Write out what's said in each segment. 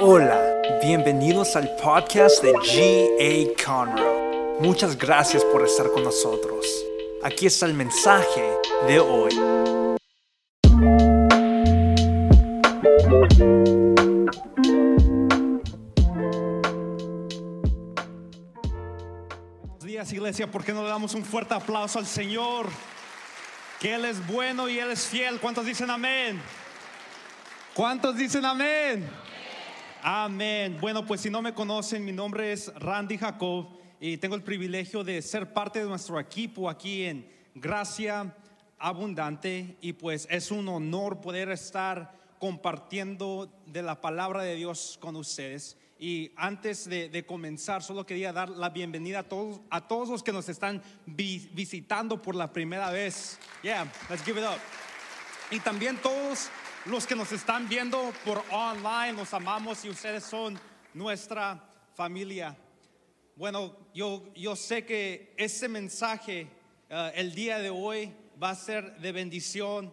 Hola, bienvenidos al podcast de G.A. Conroe. Muchas gracias por estar con nosotros. Aquí está el mensaje de hoy. Buenos días, iglesia. ¿Por qué no le damos un fuerte aplauso al Señor? Que Él es bueno y Él es fiel. ¿Cuántos dicen amén? ¿Cuántos dicen amén? Amén. Bueno, pues si no me conocen, mi nombre es Randy Jacob y tengo el privilegio de ser parte de nuestro equipo aquí en Gracia Abundante y pues es un honor poder estar compartiendo de la palabra de Dios con ustedes. Y antes de, comenzar, solo quería dar la bienvenida a todos, a todos los que nos están vi- visitando por la primera vez. Yeah, let's give it up. Y también todos los que nos están viendo por online, los amamos y ustedes son nuestra familia. Bueno, yo, yo sé que ese mensaje eh, el día de hoy va a ser de bendición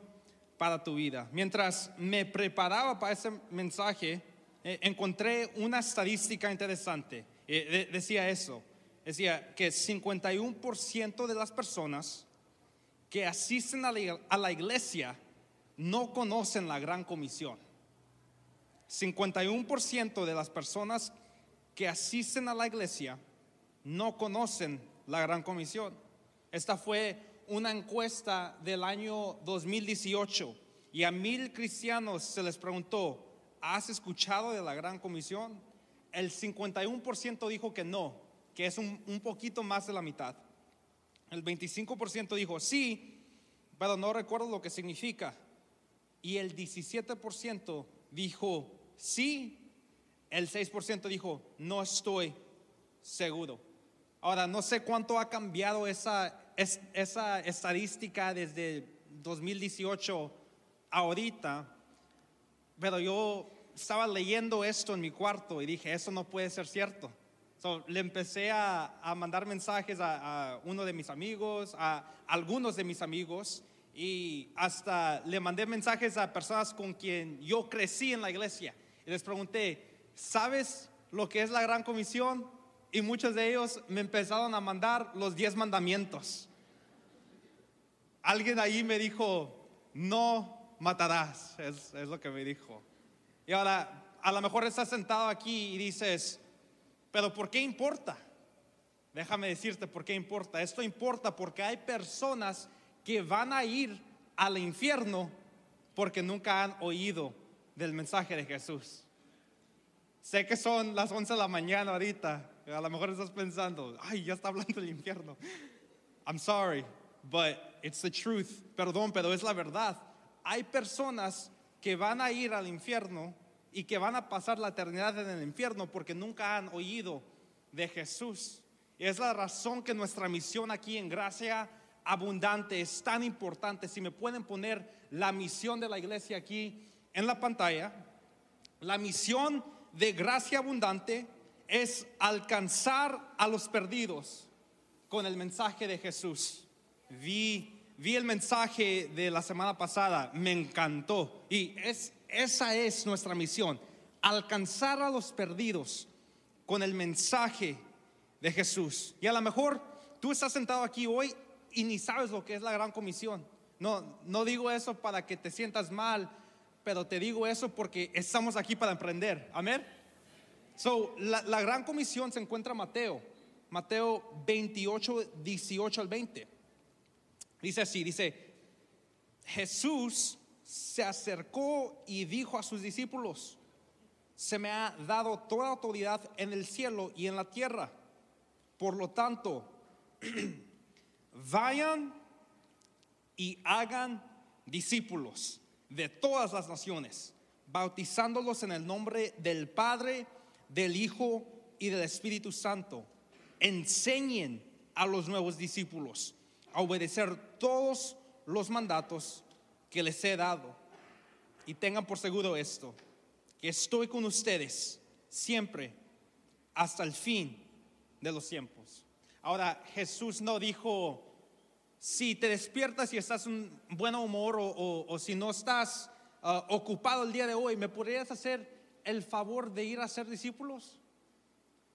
para tu vida. Mientras me preparaba para ese mensaje, eh, encontré una estadística interesante. Eh, de- decía eso, decía que 51% de las personas que asisten a la, a la iglesia no conocen la gran comisión. 51% de las personas que asisten a la iglesia no conocen la gran comisión. Esta fue una encuesta del año 2018 y a mil cristianos se les preguntó, ¿has escuchado de la gran comisión? El 51% dijo que no, que es un, poquito más de la mitad. El 25% dijo sí, pero no recuerdo lo que significa. Y el 17% dijo sí, el 6% dijo no estoy seguro. Ahora, no sé cuánto ha cambiado esa, es- esa estadística desde 2018 a ahorita, pero yo estaba leyendo esto en mi cuarto y dije, eso no puede ser cierto. So, le empecé a, a mandar mensajes a, a uno de mis amigos, a algunos de mis amigos, y hasta le mandé mensajes a personas con quien yo crecí en la iglesia. Y les pregunté, ¿sabes lo que es la gran comisión? Y muchos de ellos me empezaron a mandar los diez mandamientos. Alguien ahí me dijo, no matarás, es, es lo que me dijo. Y ahora, a lo mejor estás sentado aquí y dices, pero ¿por qué importa? Déjame decirte por qué importa. Esto importa porque hay personas que van a ir al infierno porque nunca han oído del mensaje de Jesús. Sé que son las 11 de la mañana ahorita. A lo mejor estás pensando, ay, ya está hablando del infierno. I'm sorry, but it's the truth. Perdón, pero es la verdad. Hay personas que van a ir al infierno y que van a pasar la eternidad en el infierno porque nunca han oído de Jesús. Y es la razón que nuestra misión aquí en Gracia Abundante es tan importante. Si me pueden poner la misión de la iglesia aquí en la pantalla. La misión de Gracia Abundante es alcanzar a los perdidos con el mensaje de Jesús. Vi, vi el mensaje de la semana pasada, me encantó. Y es, esa es nuestra misión, alcanzar a los perdidos con el mensaje de Jesús. Y a lo mejor tú estás sentado aquí hoy y ni sabes lo que es la gran comisión. No, no digo eso para que te sientas mal, pero te digo eso porque estamos aquí para emprender. Amén. So, la, la gran comisión se encuentra en Mateo, Mateo 28, 18 al 20. Dice así, dice, Jesús se acercó y dijo a sus discípulos, se me ha dado toda autoridad en el cielo y en la tierra. Por lo tanto, vayan y hagan discípulos de todas las naciones, bautizándolos en el nombre del Padre, del Hijo y del Espíritu Santo. Enseñen a los nuevos discípulos a obedecer todos los mandatos que les he dado. Y tengan por seguro esto, que estoy con ustedes siempre hasta el fin de los tiempos. Ahora, Jesús no dijo, si te despiertas y estás en buen humor o, si no estás ah, ocupado el día de hoy, ¿me podrías hacer el favor de ir a ser discípulos?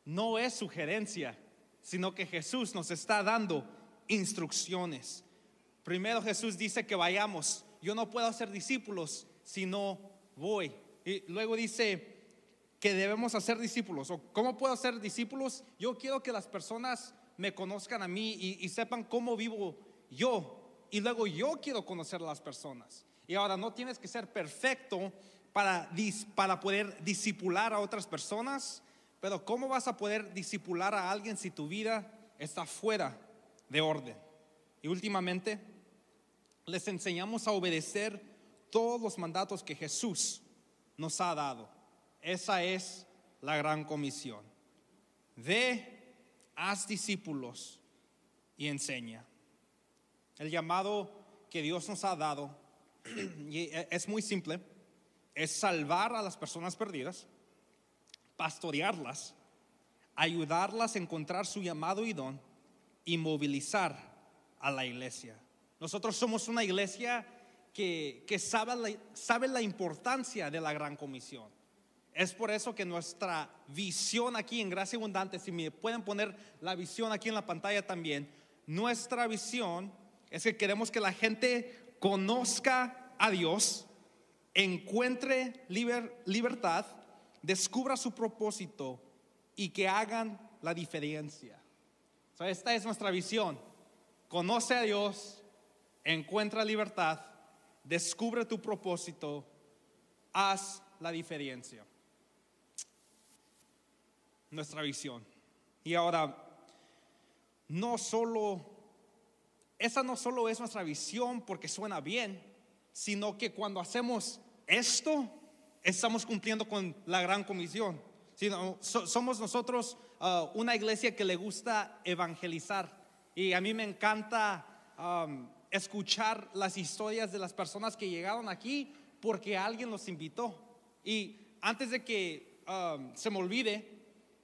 No es sugerencia, sino que Jesús nos está dando instrucciones. Primero Jesús dice que vayamos. Yo no puedo hacer discípulos si no voy. Y luego dice que debemos hacer discípulos. ¿O ¿Cómo puedo hacer discípulos? Yo quiero que las personas me conozcan a mí y, sepan cómo vivo yo. Y luego yo quiero conocer a las personas. Y ahora no tienes que ser perfecto para, para poder discipular a otras personas, pero ¿cómo vas a poder discipular a alguien si tu vida está fuera de orden? Y últimamente, les enseñamos a obedecer todos los mandatos que Jesús nos ha dado. Esa es la gran comisión. Ve, haz discípulos y enseña. El llamado que Dios nos ha dado y es muy simple, es salvar a las personas perdidas, pastorearlas, ayudarlas a encontrar su llamado y don y movilizar a la iglesia. Nosotros somos una iglesia que, que sabe, sabe la importancia de la gran comisión. Es por eso que nuestra visión aquí en Gracia Abundante, si me pueden poner la visión aquí en la pantalla también, nuestra visión es que queremos que la gente conozca a Dios, encuentre liber- libertad, descubra su propósito y que hagan la diferencia. Esta es nuestra visión. Conoce a Dios, encuentra libertad, descubre tu propósito, haz la diferencia. Nuestra visión. Y ahora, no solo, esa no solo es nuestra visión porque suena bien, sino que cuando hacemos esto, estamos cumpliendo con la gran comisión. Sino, so- somos nosotros ah, una iglesia que le gusta evangelizar. Y a mí me encanta escuchar las historias de las personas que llegaron aquí porque alguien los invitó. Y antes de que se me olvide,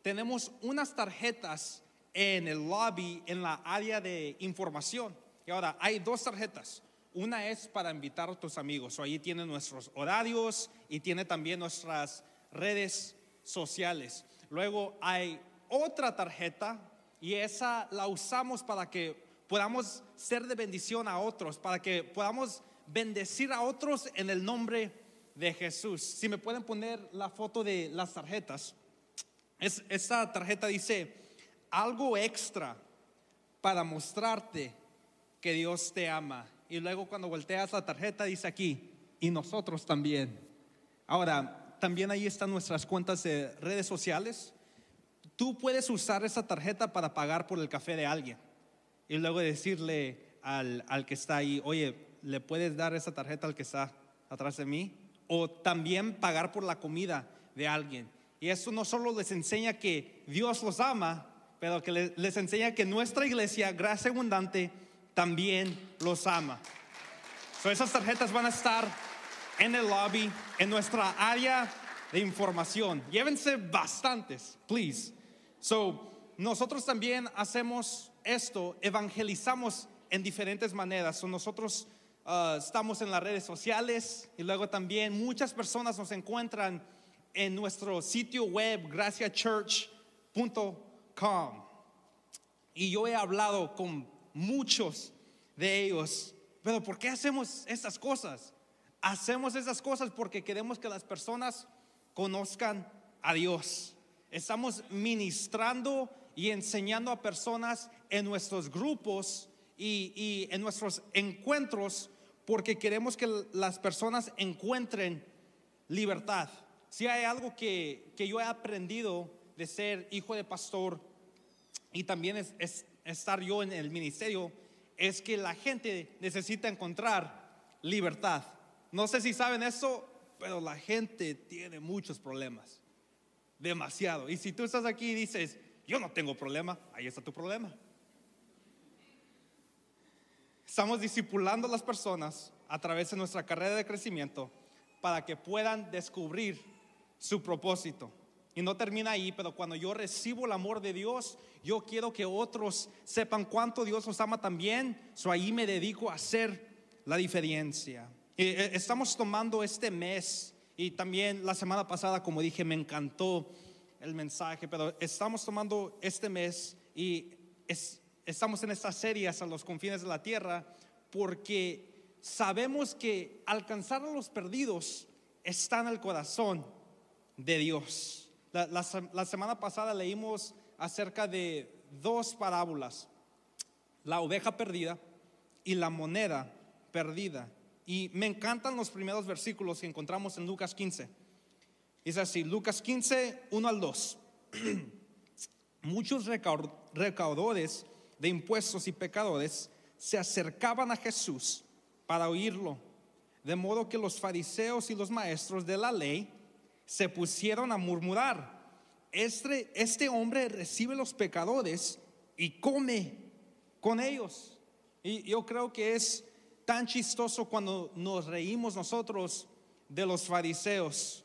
tenemos unas tarjetas en el lobby, en la área de información. Y ahora hay dos tarjetas. Una es para invitar a tus amigos. O ahí tiene nuestros horarios y tiene también nuestras redes sociales. Luego hay otra tarjeta y esa la usamos para que podamos ser de bendición a otros, para que podamos bendecir a otros en el nombre de Jesús. Si me pueden poner la foto de las tarjetas. Es, esta tarjeta dice algo extra para mostrarte que Dios te ama. Y luego cuando volteas la tarjeta dice aquí, y nosotros también. Ahora, también ahí están nuestras cuentas de redes sociales. Tú puedes usar esa tarjeta para pagar por el café de alguien. Y luego decirle al, al que está ahí, oye, ¿le puedes dar esa tarjeta al que está atrás de mí? O también pagar por la comida de alguien. Y eso no solo les enseña que Dios los ama, pero que le- les enseña que nuestra iglesia, Gracia Abundante, también los ama. So, esas tarjetas van a estar en el lobby, en nuestra área de información. Llévense bastantes, please. So, nosotros también hacemos esto, evangelizamos en diferentes maneras. So, nosotros ah, estamos en las redes sociales y luego también muchas personas nos encuentran en nuestro sitio web graciachurch.com. Y yo he hablado con muchos de ellos, pero ¿por qué hacemos estas cosas? Hacemos esas cosas porque queremos que las personas conozcan a Dios. Estamos ministrando y enseñando a personas en nuestros grupos y, y en nuestros encuentros porque queremos que las personas encuentren libertad. Si hay algo que, que yo he aprendido de ser hijo de pastor y también es, es estar yo en el ministerio, es que la gente necesita encontrar libertad. No sé si saben eso, pero la gente tiene muchos problemas. Demasiado. Y si tú estás aquí y dices, yo no tengo problema, ahí está tu problema. Estamos discipulando a las personas a través de nuestra carrera de crecimiento para que puedan descubrir su propósito. Y no termina ahí, pero cuando yo recibo el amor de Dios, yo quiero que otros sepan cuánto Dios los ama también. So ahí me dedico a hacer la diferencia. Eh, estamos tomando este mes Y también la semana pasada, como dije, me encantó el mensaje, pero estamos tomando este mes y es- estamos en esta serie hasta los confines de la tierra porque sabemos que alcanzar a los perdidos está en el corazón de Dios. La, la la semana pasada leímos acerca de dos parábolas, la oveja perdida y la moneda perdida. Y me encantan los primeros versículos que encontramos en Lucas 15. Dice así, Lucas 15, 1 al 2. Muchos recau- recaudadores de impuestos y pecadores se acercaban a Jesús para oírlo, de modo que los fariseos y los maestros de la ley se pusieron a murmurar, este, este hombre recibe los pecadores y come con ellos. Y yo creo que es tan chistoso cuando nos reímos nosotros de los fariseos.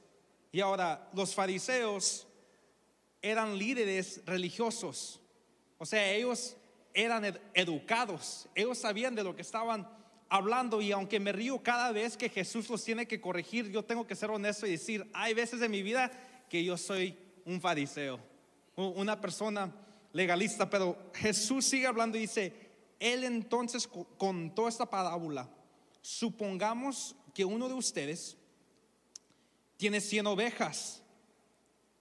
Y ahora, los fariseos eran líderes religiosos. O sea, ellos eran ed- educados, ellos sabían de lo que estaban hablando y aunque me río cada vez que Jesús los tiene que corregir, yo tengo que ser honesto y decir, hay veces en mi vida que yo soy un fariseo, una persona legalista, pero Jesús sigue hablando y dice, él entonces co- contó esta parábola, supongamos que uno de ustedes tiene 100 ovejas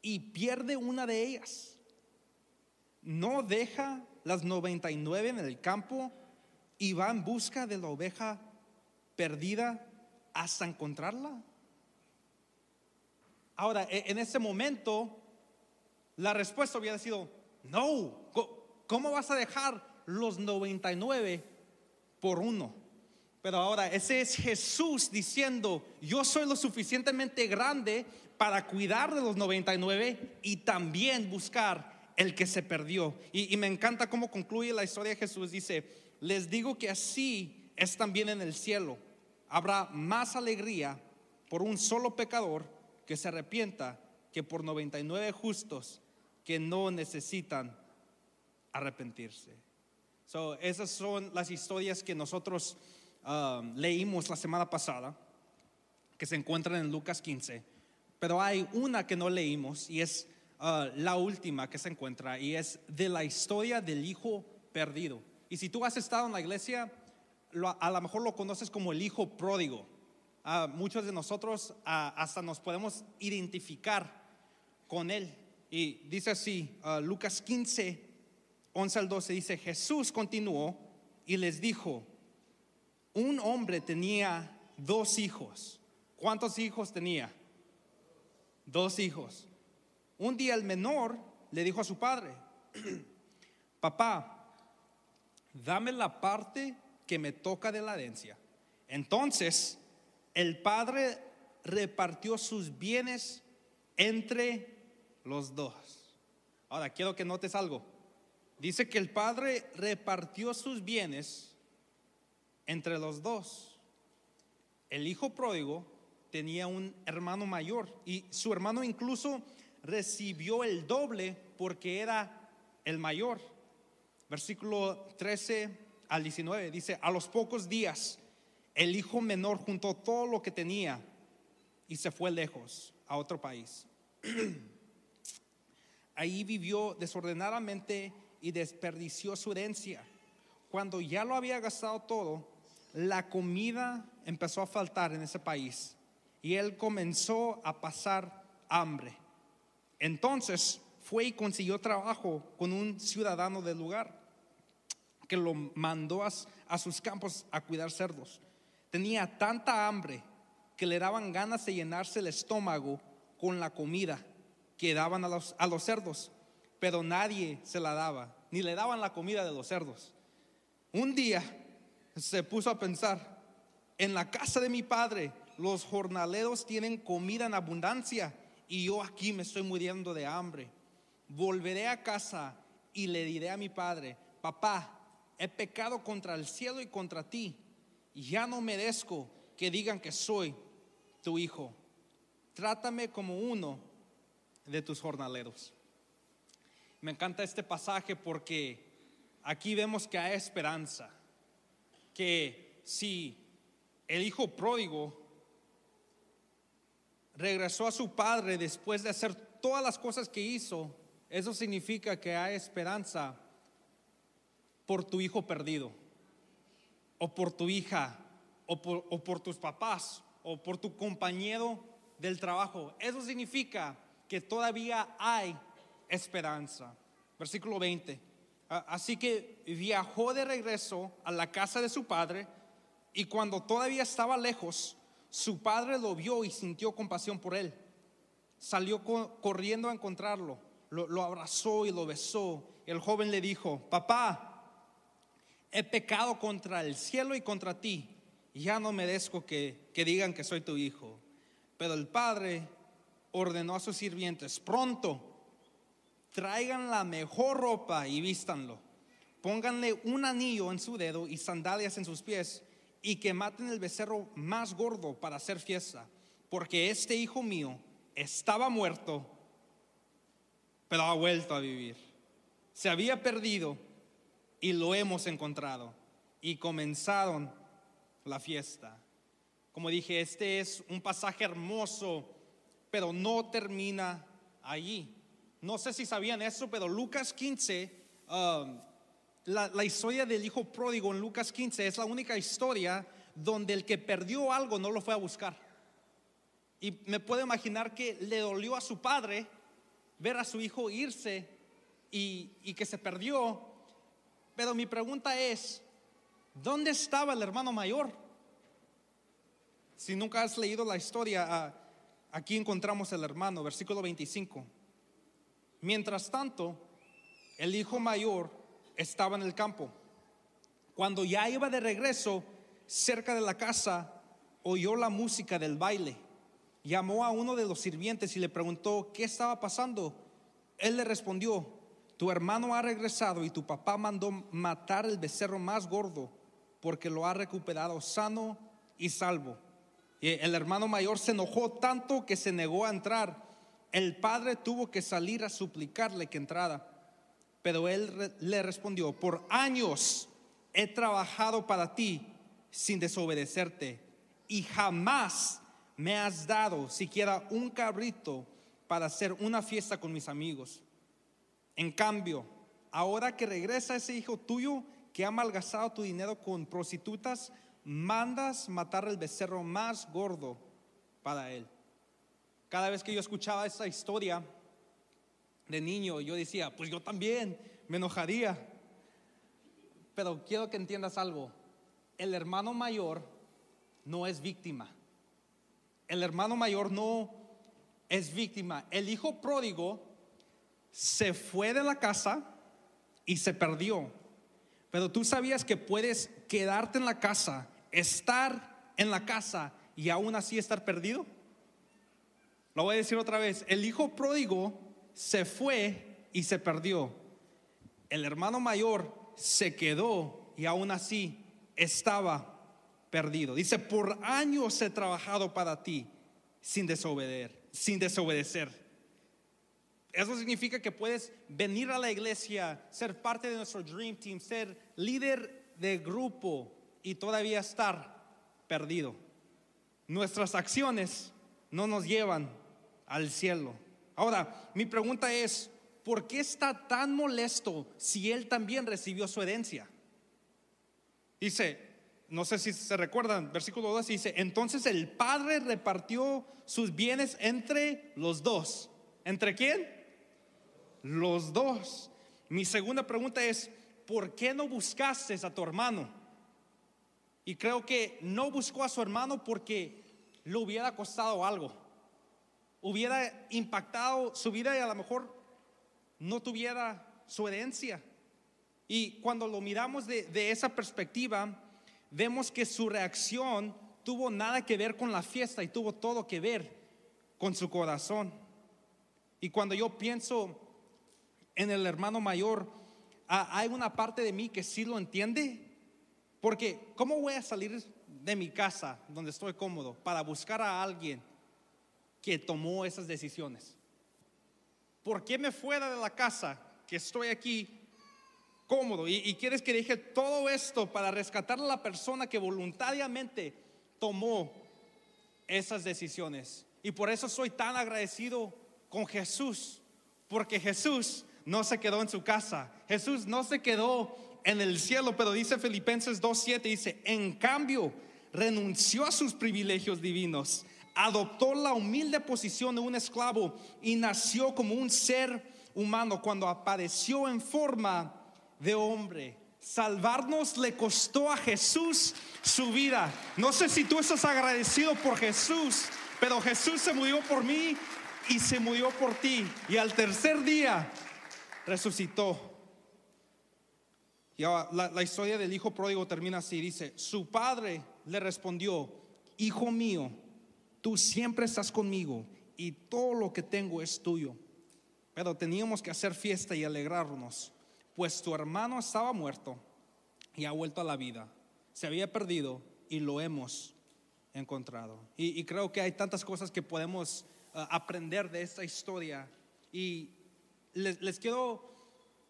y pierde una de ellas. No deja las 99 en el campo y va en busca de la oveja perdida hasta encontrarla. Ahora, e- en ese momento, la respuesta hubiera sido, no, ¿cómo vas a dejar los 99 por uno? Pero ahora, ese es Jesús diciendo, yo soy lo suficientemente grande para cuidar de los 99 y también buscar el que se perdió. Y, y me encanta cómo concluye la historia de Jesús. Dice, les digo que así es también en el cielo. Habrá más alegría por un solo pecador que se arrepienta que por 99 justos que no necesitan arrepentirse. So, esas son las historias que nosotros um, leímos la semana pasada, que se encuentran en Lucas 15, pero hay una que no leímos y es uh, la última que se encuentra y es de la historia del hijo perdido. Y si tú has estado en la iglesia, a lo mejor lo conoces como el hijo pródigo. Ah, muchos de nosotros hasta nos podemos identificar con él. Y dice así, ah, Lucas 15, 11 al 12, dice, Jesús continuó y les dijo, un hombre tenía dos hijos. ¿Cuántos hijos tenía? Dos hijos. Un día el menor le dijo a su padre, papá, dame la parte que me toca de la herencia. Entonces el padre repartió sus bienes entre los dos. Ahora quiero que notes algo. Dice que el padre repartió sus bienes entre los dos. El hijo pródigo tenía un hermano mayor y su hermano incluso recibió el doble porque era el mayor. Versículo 13 al 19 dice, a los pocos días el hijo menor juntó todo lo que tenía y se fue lejos a otro país. Ahí vivió desordenadamente y desperdició su herencia. Cuando ya lo había gastado todo, la comida empezó a faltar en ese país y él comenzó a pasar hambre. Entonces fue y consiguió trabajo con un ciudadano del lugar que lo mandó a, sus campos a cuidar cerdos. Tenía tanta hambre que le daban ganas de llenarse el estómago con la comida que daban a los cerdos, pero nadie se la daba, ni le daban la comida de los cerdos. Un día se puso a pensar, en la casa de mi padre los jornaleros tienen comida en abundancia y yo aquí me estoy muriendo de hambre. Volveré a casa y le diré a mi padre, papá, he pecado contra el cielo y contra ti, y ya no merezco que digan que soy tu hijo. Trátame como uno de tus jornaleros. Me encanta este pasaje porque aquí vemos que hay esperanza, que si el hijo pródigo regresó a su padre después de hacer todas las cosas que hizo, eso significa que hay esperanza por tu hijo perdido, o por tu hija, o por, o por tus papás, o por tu compañero del trabajo. Eso significa que todavía hay esperanza. Versículo 20. A- Así que viajó de regreso a la casa de su padre y cuando todavía estaba lejos, su padre lo vio y sintió compasión por él. Salió co- corriendo a encontrarlo, lo, lo abrazó y lo besó. El joven le dijo, papá, he pecado contra el cielo y contra ti, ya no merezco que, que digan que soy tu hijo. Pero el padre ordenó a sus sirvientes, pronto, traigan la mejor ropa y vístanlo. Pónganle un anillo en su dedo y sandalias en sus pies y que maten el becerro más gordo para hacer fiesta, porque este hijo mío estaba muerto, pero ha vuelto a vivir. Se había perdido y lo hemos encontrado. Y comenzaron la fiesta. Como dije, este es un pasaje hermoso, pero no termina allí. No sé si sabían eso, pero Lucas 15, um, la, la historia del hijo pródigo en Lucas 15 es la única historia donde el que perdió algo no lo fue a buscar. Y me puedo imaginar que le dolió a su padre ver a su hijo irse y, y que se perdió. Pero mi pregunta es, ¿dónde estaba el hermano mayor? Si nunca has leído la historia, ah, aquí encontramos el hermano, versículo 25. Mientras tanto, el hijo mayor estaba en el campo. Cuando ya iba de regreso cerca de la casa, oyó la música del baile. Llamó a uno de los sirvientes y le preguntó qué estaba pasando. Él le respondió, tu hermano ha regresado y tu papá mandó matar el becerro más gordo porque lo ha recuperado sano y salvo. Y el hermano mayor se enojó tanto que se negó a entrar. El padre tuvo que salir a suplicarle que entrara. Pero él le respondió, por años he trabajado para ti sin desobedecerte y jamás me has dado siquiera un cabrito para hacer una fiesta con mis amigos. En cambio, ahora que regresa ese hijo tuyo que ha malgastado tu dinero con prostitutas, mandas matar el becerro más gordo para él. Cada vez que yo escuchaba esta historia de niño, yo decía, pues yo también me enojaría. Pero quiero que entiendas algo. El hermano mayor no es víctima. El hermano mayor no es víctima. El hijo pródigo se fue de la casa y se perdió. Pero tú sabías que puedes quedarte en la casa, estar en la casa y aún así estar perdido. Lo voy a decir otra vez. El hijo pródigo se fue y se perdió. El hermano mayor se quedó y aún así estaba perdido. Dice, por años he trabajado para ti sin desobedecer, sin desobedecer. Eso significa que puedes venir a la iglesia, ser parte de nuestro Dream Team, ser líder de grupo y todavía estar perdido. Nuestras acciones no nos llevan al cielo. Ahora, mi pregunta es, ¿por qué está tan molesto si él también recibió su herencia? Dice, no sé si se recuerdan, versículo 2 dice, entonces el padre repartió sus bienes entre los dos. ¿Entre quién? Los dos. Mi segunda pregunta es, ¿por qué no buscaste a tu hermano? Y creo que no buscó a su hermano porque le hubiera costado algo. Hubiera impactado su vida y a lo mejor no tuviera su herencia. Y cuando lo miramos de, de esa perspectiva, vemos que su reacción tuvo nada que ver con la fiesta y tuvo todo que ver con su corazón. Y cuando yo pienso en el hermano mayor, ah, hay una parte de mí que sí lo entiende. Porque ¿cómo voy a salir de mi casa donde estoy cómodo para buscar a alguien que tomó esas decisiones? ¿Por qué me fuera de la casa que estoy aquí cómodo? Y, quieres que deje todo esto para rescatar a la persona que voluntariamente tomó esas decisiones. Y por eso soy tan agradecido con Jesús, porque Jesús no se quedó en su casa, Jesús no se quedó en el cielo, pero dice Filipenses 2.7, dice, en cambio, renunció a sus privilegios divinos, adoptó la humilde posición de un esclavo y nació como un ser humano cuando apareció en forma de hombre. Salvarnos le costó a Jesús su vida. No sé si tú estás agradecido por Jesús, pero Jesús se murió por mí y se murió por ti. Y al tercer día resucitó. Y la, la historia del hijo pródigo termina así. Dice, su padre le respondió, hijo mío, tú siempre estás conmigo y todo lo que tengo es tuyo. Pero teníamos que hacer fiesta y alegrarnos, pues tu hermano estaba muerto y ha vuelto a la vida. Se había perdido y lo hemos encontrado. Y, creo que hay tantas cosas que podemos uh, aprender de esta historia. Y les, quiero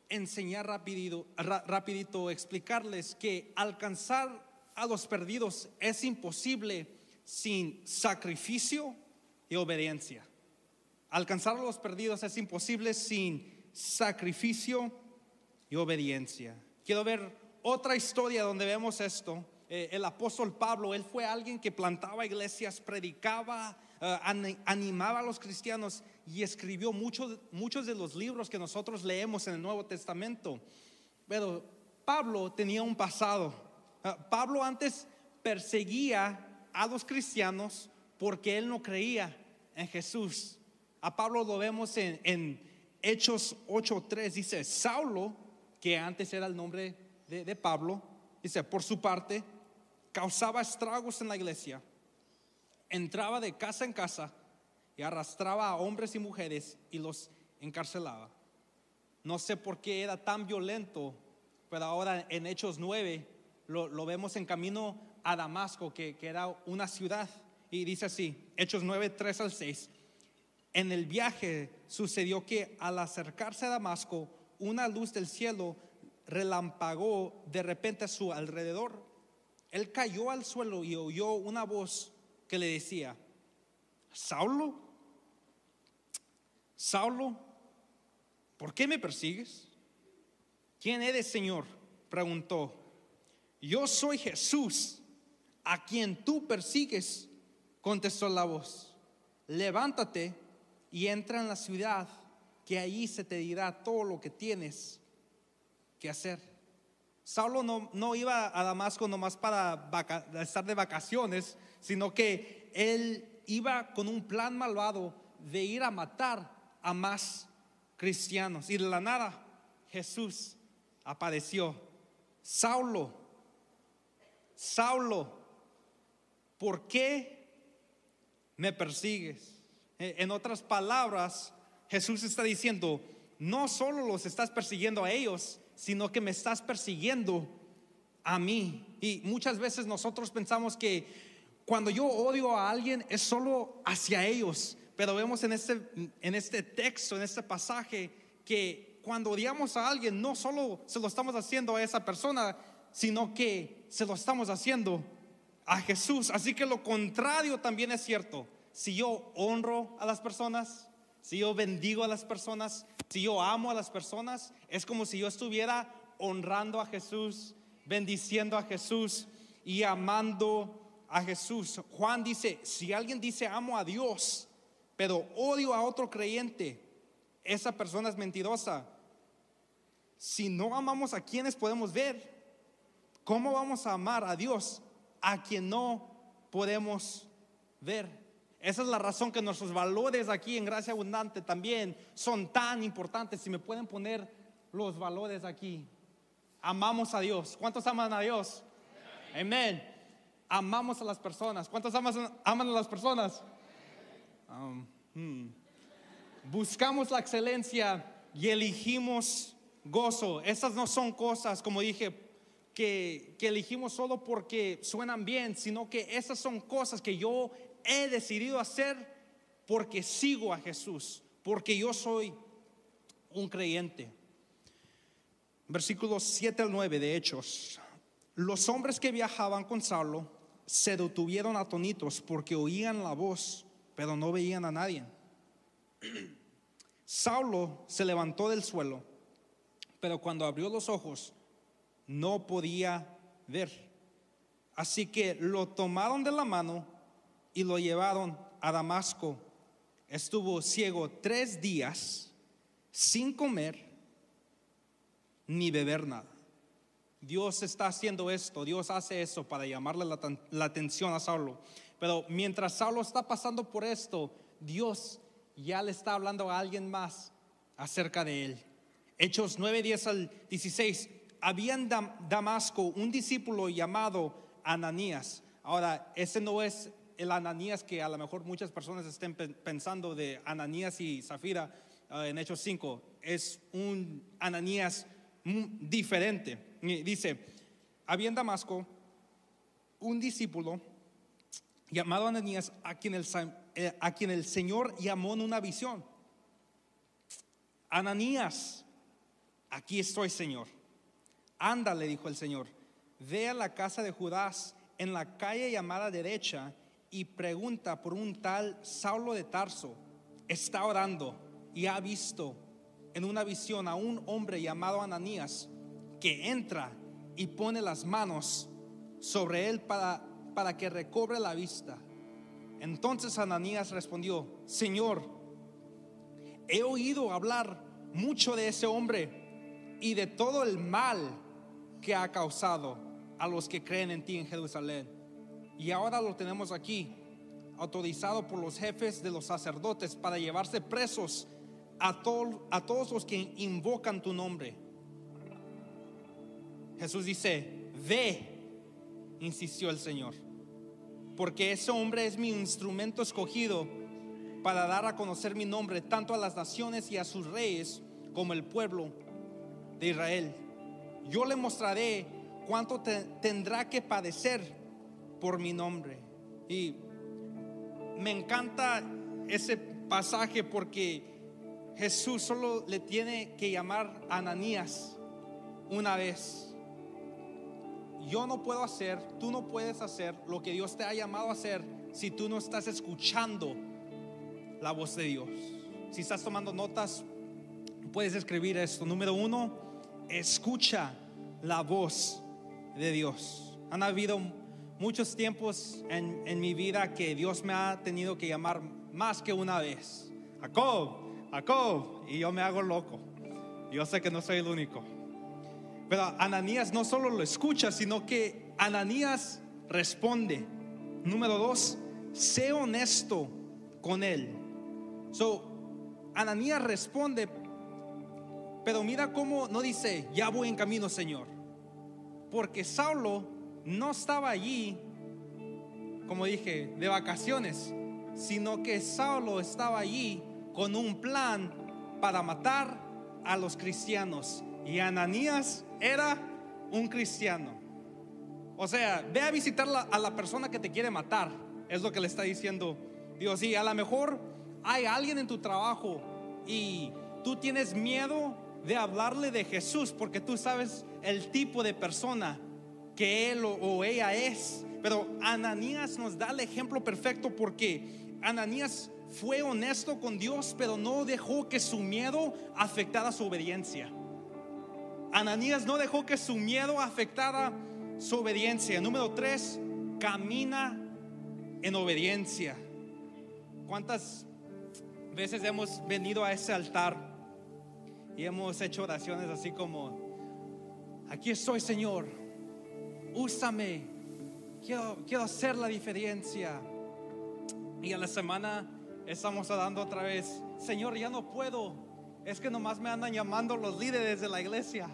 enseñar rapidito, rapidito, explicarles que alcanzar a los perdidos es imposible sin sacrificio y obediencia. Alcanzar a los perdidos es imposible sin sacrificio y obediencia. Quiero ver otra historia donde vemos esto. Eh, el apóstol Pablo, él fue alguien que plantaba iglesias, predicaba, animaba a los cristianos y escribió muchos, muchos de los libros que nosotros leemos en el Nuevo Testamento. Pero Pablo tenía un pasado. Eh, Pablo antes perseguía a los cristianos porque él no creía en Jesús. A Pablo lo vemos en, en Hechos 8:3. Dice, Saulo, que antes era el nombre de, de Pablo, dice, por su parte, causaba estragos en la iglesia, entraba de casa en casa y arrastraba a hombres y mujeres y los encarcelaba. No sé por qué era tan violento, pero ahora en Hechos 9 lo, vemos en camino a Damasco, que, que, era una ciudad, y dice así, Hechos 9, 3 al 6. En el viaje sucedió que al acercarse a Damasco, una luz del cielo relampagó de repente a su alrededor. Él cayó al suelo y oyó una voz que le decía, Saulo, Saulo, ¿por qué me persigues? ¿Quién eres, Señor? preguntó. Yo soy Jesús, a quien tú persigues, contestó la voz. Levántate y entra en la ciudad, que allí se te dirá todo lo que tienes que hacer. Saulo no, no iba a Damasco nomás para estar de vacaciones, sino que él iba con un plan malvado de ir a matar a más cristianos. Y de la nada Jesús apareció. Saulo, Saulo, ¿por qué me persigues? E, en otras palabras, Jesús está diciendo, no solo los estás persiguiendo a ellos, sino que me estás persiguiendo a mí. Y muchas veces nosotros pensamos que cuando yo odio a alguien es solo hacia ellos, pero vemos en este, en este texto, en este pasaje, que cuando odiamos a alguien no solo se lo estamos haciendo a esa persona, sino que se lo estamos haciendo a Jesús. Así que lo contrario también es cierto. Si yo honro a las personas, si yo bendigo a las personas, si yo amo a las personas, es como si yo estuviera honrando a Jesús, bendiciendo a Jesús y amando a Jesús. Juan dice, si alguien dice amo a Dios, pero odio a otro creyente, esa persona es mentirosa. Si no amamos a quienes podemos ver, ¿cómo vamos a amar a Dios a quien no podemos ver? Esa es la razón que nuestros valores aquí en Gracia Abundante también son tan importantes. Si me pueden poner los valores aquí. Amamos a Dios. ¿Cuántos aman a Dios? Amén. Amamos a las personas. ¿Cuántos aman, aman a las personas? Um, hmm. Buscamos la excelencia y elegimos gozo. Esas no son cosas, como dije, que, que elegimos solo porque suenan bien, sino que esas son cosas que yo he decidido hacer porque sigo a Jesús, porque yo soy un creyente. Versículos 7 al 9 de Hechos. Los hombres que viajaban con Saulo se detuvieron atónitos porque oían la voz pero no veían a nadie. Saulo se levantó del suelo, pero cuando abrió los ojos no podía ver. Así que lo tomaron de la mano y lo llevaron a Damasco. Estuvo ciego tres días sin comer ni beber nada. Dios está haciendo esto, Dios hace eso para llamarle la, atención a Saulo. Pero mientras Saulo está pasando por esto, Dios ya le está hablando a alguien más acerca de él. Hechos 9, 10 al 16. Había en Damasco un discípulo llamado Ananías. Ahora, ese no es el Ananías que a lo mejor muchas personas estén pensando de Ananías y Zafira ah, en Hechos 5. Es un Ananías diferente. Dice, había en Damasco un discípulo llamado Ananías a quien el, eh, a quien el Señor llamó en una visión. Ananías, aquí estoy, Señor. Anda, le dijo el Señor, ve a la casa de Judas en la calle llamada derecha y pregunta por un tal Saulo de Tarso. Está orando y ha visto en una visión a un hombre llamado Ananías que entra y pone las manos sobre él para, para que recobre la vista. Entonces Ananías respondió, Señor, he oído hablar mucho de ese hombre y de todo el mal que ha causado a los que creen en ti en Jerusalén. Y ahora lo tenemos aquí, autorizado por los jefes de los sacerdotes para llevarse presos a, a todos los que invocan tu nombre. Jesús dice, ve, insistió el Señor, porque ese hombre es mi instrumento escogido para dar a conocer mi nombre tanto a las naciones y a sus reyes como el pueblo de Israel. Yo le mostraré cuánto tendrá que padecer por mi nombre. Y me encanta ese pasaje porque Jesús solo le tiene que llamar a Ananías una vez yo no puedo hacer, tú no puedes hacer lo que Dios te ha llamado a hacer si tú no estás escuchando la voz de Dios. Si estás tomando notas, puedes escribir esto. Número uno, escucha la voz de Dios. Han habido muchos tiempos en, en mi vida que Dios me ha tenido que llamar más que una vez. Jacob, Jacob, y yo me hago loco. Yo sé que no soy el único. Pero Ananías no solo lo escucha, sino que Ananías responde. Número dos, sé honesto con él. So, Ananías responde, pero mira cómo no dice, ya voy en camino, Señor. Porque Saulo no estaba allí, como dije, de vacaciones, sino que Saulo estaba allí con un plan para matar a los cristianos. Y Ananías era un cristiano. O sea, ve a visitar a la persona que te quiere matar. Es lo que le está diciendo Dios. Y a lo mejor hay alguien en tu trabajo y tú tienes miedo de hablarle de Jesús porque tú sabes el tipo de persona que él o ella es. Pero Ananías nos da el ejemplo perfecto porque Ananías fue honesto con Dios, pero no dejó que su miedo afectara su obediencia. Ananías no dejó que su miedo afectara su obediencia. Número tres, camina en obediencia. ¿Cuántas veces hemos venido a ese altar y hemos hecho oraciones así como, aquí estoy Señor, úsame, quiero, quiero hacer la diferencia. Y a la semana estamos dando otra vez, Señor, ya no puedo, es que nomás me andan llamando los líderes de la iglesia.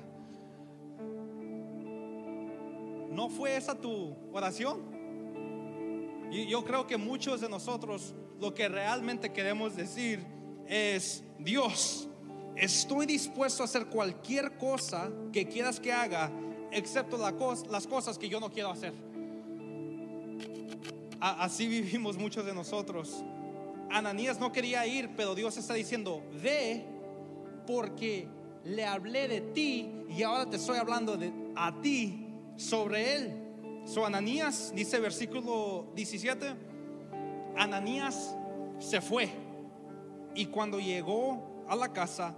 ¿No fue esa tu oración? Y yo creo que muchos de nosotros lo que realmente queremos decir es, Dios, estoy dispuesto a hacer cualquier cosa que quieras que haga, excepto las cosas que yo no quiero hacer. Así vivimos muchos de nosotros. Ananías no quería ir, pero Dios está diciendo, ve porque le hablé de ti y ahora te estoy hablando de, a ti sobre él. So Ananías, dice versículo 17, Ananías se fue. Y cuando llegó a la casa,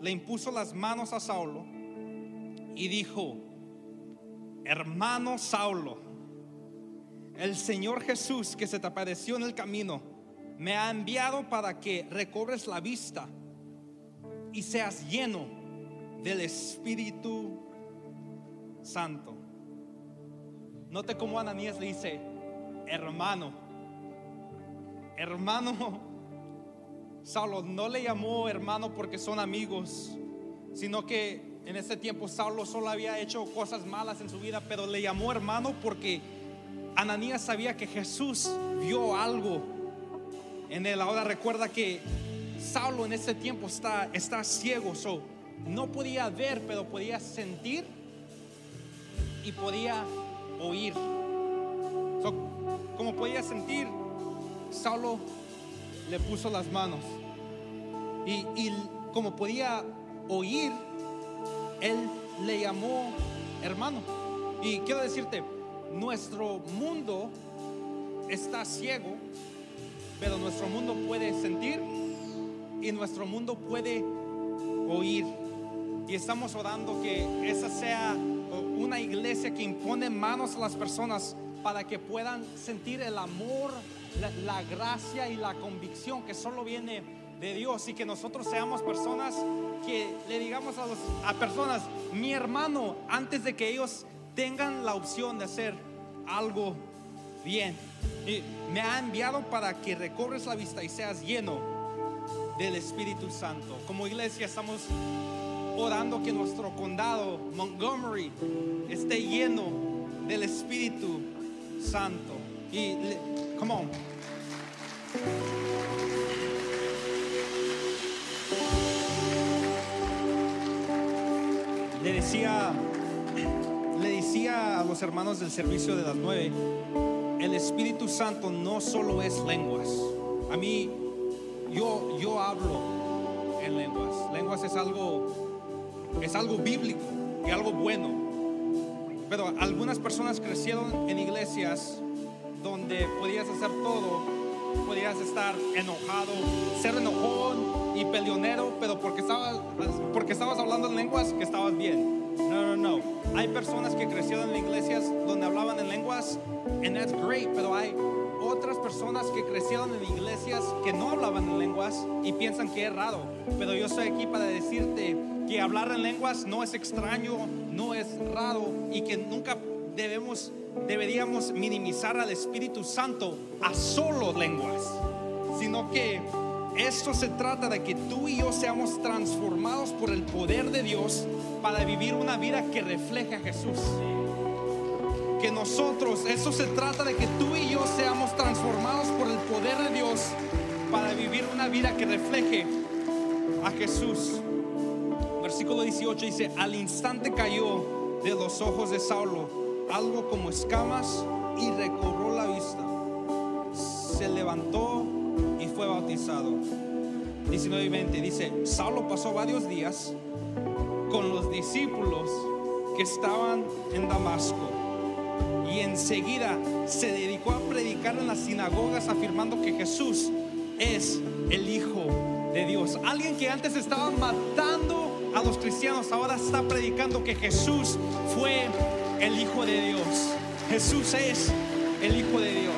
le impuso las manos a Saulo y dijo, hermano Saulo, el Señor Jesús que se te apareció en el camino, me ha enviado para que recobres la vista y seas lleno del Espíritu Santo. Note cómo Ananías le dice, hermano, hermano, Saulo no le llamó hermano porque son amigos, sino que en ese tiempo Saulo solo había hecho cosas malas en su vida, pero le llamó hermano porque Ananías sabía que Jesús vio algo en él. Ahora recuerda que Saulo en ese tiempo está, está ciego, no podía ver, pero podía sentir y podía oír. Como podía sentir, Saulo le puso las manos. Y como podía oír, él le llamó hermano. Y quiero decirte, nuestro mundo está ciego, pero nuestro mundo puede sentir y nuestro mundo puede oír. Y estamos orando que esa sea una iglesia que impone manos a las personas para que puedan sentir el amor, la, la gracia y la convicción que solo viene de Dios y que nosotros seamos personas que le digamos a, los, a personas, mi hermano, antes de que ellos tengan la opción de hacer algo bien. Y me ha enviado para que recobres la vista y seas lleno del Espíritu Santo. Como iglesia estamos orando que nuestro condado, Montgomery, esté lleno del Espíritu Santo. Y, come on. Le decía, le decía a los hermanos del servicio de las nueve, el Espíritu Santo no solo es lenguas. A mí, yo, yo hablo en lenguas. Lenguas es algo, es algo bíblico y algo bueno. Pero algunas personas crecieron en iglesias donde podías hacer todo, podías estar enojado, ser enojón y peleonero, pero porque estabas, porque estabas hablando en lenguas que estabas bien. No, no, no. Hay personas que crecieron en iglesias donde hablaban en lenguas, and that's great, pero hay otras personas que crecieron en iglesias que no hablaban en lenguas y piensan que es raro. Pero yo estoy aquí para decirte que hablar en lenguas no es extraño, no es raro y que nunca debemos deberíamos minimizar al Espíritu Santo a solo lenguas, sino que esto se trata de que tú y yo seamos transformados por el poder de Dios para vivir una vida que refleje a Jesús. Que nosotros, eso se trata de que tú y yo seamos transformados por el poder de Dios para vivir una vida que refleje a Jesús. Versículo 18 dice, al instante cayó de los ojos de Saulo algo como escamas y recobró la vista. Se levantó y fue bautizado. 19 y 20 dice, Saulo pasó varios días con los discípulos que estaban en Damasco y enseguida se dedicó a predicar en las sinagogas afirmando que Jesús es el Hijo de Dios. Alguien que antes estaba matando a los cristianos ahora está predicando que Jesús fue el Hijo de Dios. Jesús es el Hijo de Dios.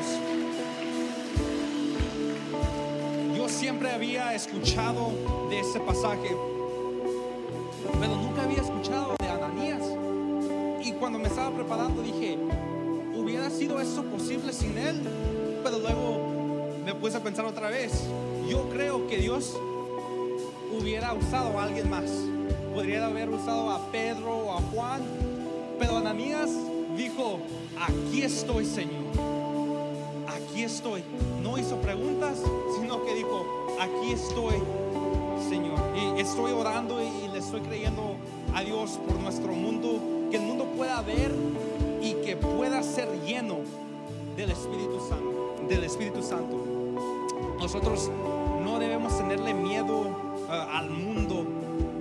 Escuchado de ese pasaje, pero nunca había escuchado de Ananías. Y cuando me estaba preparando dije, ¿hubiera sido eso posible sin él? Pero luego me puse a pensar otra vez, yo creo que Dios hubiera usado a alguien más. Podría haber usado a Pedro o a Juan, pero Ananías dijo, aquí estoy Señor, aquí estoy. No hizo preguntas, sino que dijo, aquí estoy Señor. Y estoy orando y le estoy creyendo a Dios por nuestro mundo, que el mundo pueda ver y que pueda ser lleno del Espíritu Santo, del Espíritu Santo. Nosotros no debemos tenerle miedo uh, al mundo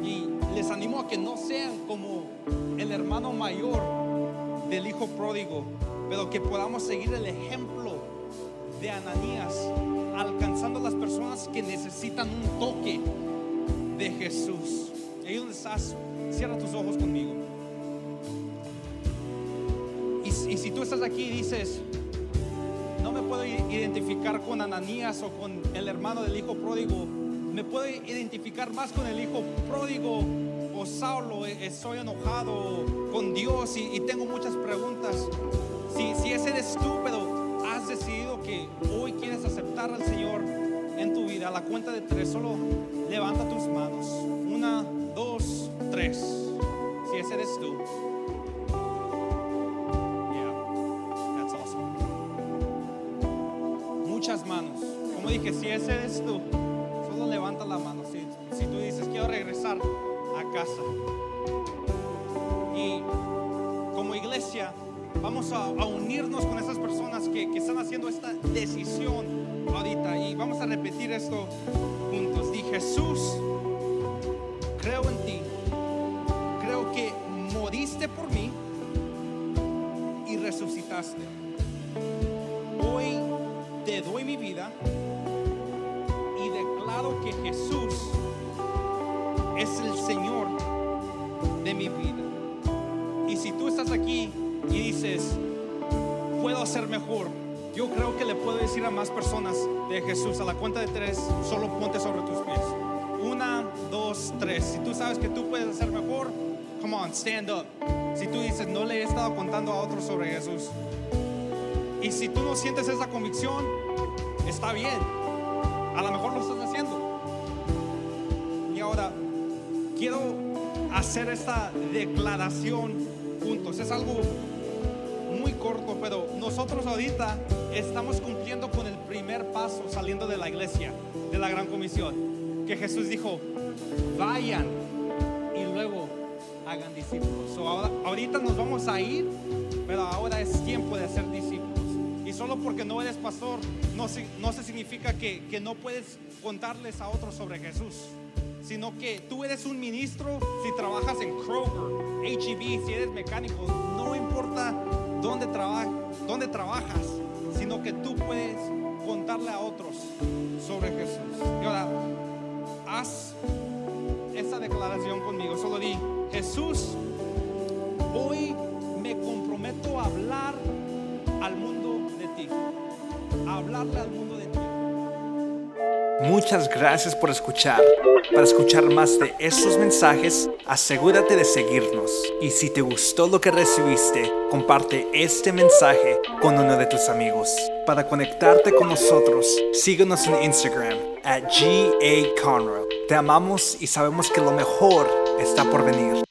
y les animo a que no sean como el hermano mayor del hijo pródigo, pero que podamos seguir el ejemplo de Ananías alcanzando a las personas que necesitan un toque de Jesús. Ahí donde estás, cierra tus ojos conmigo. Y, si tú estás aquí y dices, no me puedo identificar con Ananías o con el hermano del hijo pródigo, me puedo identificar más con el hijo pródigo o Saulo, e-, estoy enojado con Dios y, tengo muchas preguntas. Si, si ese eres tú, pero has decidido que hoy quieres al Señor en tu vida, a la cuenta de tres, solo levanta tus manos. Una, dos, tres. Si ese eres tú. Muchas manos. Como dije, si ese eres tú, solo levanta la mano. Si tú dices, quiero regresar a casa. Y como iglesia, vamos a, unirnos con esas personas que, que están haciendo esta decisión ahorita. Y vamos a repetir esto juntos. Di Jesús creo en ti, creo que moriste por mí y resucitaste. Hoy te doy mi vida y declaro que Jesús es el Señor de mi vida. Y si tú estás aquí dices, puedo hacer mejor, yo creo que le puedo decir a más personas de Jesús a la cuenta de tres, solo ponte sobre tus pies. Una, dos, tres. Si tú sabes que tú puedes hacer mejor, come on, stand up. Si tú dices, no le he estado contando a otros sobre Jesús. Y si tú no sientes esa convicción, está bien. A lo mejor lo estás haciendo. Y ahora, quiero hacer esta declaración juntos. Es algo corto, pero nosotros ahorita estamos cumpliendo con el primer paso saliendo de la iglesia, de la gran comisión que Jesús dijo, vayan y luego hagan discípulos. ahora, ahorita nos vamos a ir, pero ahora es tiempo de hacer discípulos. Y solo porque no eres pastor, no, no se significa que, que no puedes contarles a otros sobre Jesús sino que tú eres un ministro si trabajas en Kroger, HEB, si eres mecánico, no importa dónde, trabaja, dónde trabajas, sino que tú puedes contarle a otros sobre Jesús. Y ahora, haz esa declaración conmigo. Solo di, Jesús, hoy me comprometo a hablar al mundo de ti. A hablarle al mundo de ti. Muchas gracias por escuchar. Para escuchar más de estos mensajes, asegúrate de seguirnos. Y si te gustó lo que recibiste, comparte este mensaje con uno de tus amigos. Para conectarte con nosotros, síguenos en Instagram at GA Te amamos y sabemos que lo mejor está por venir.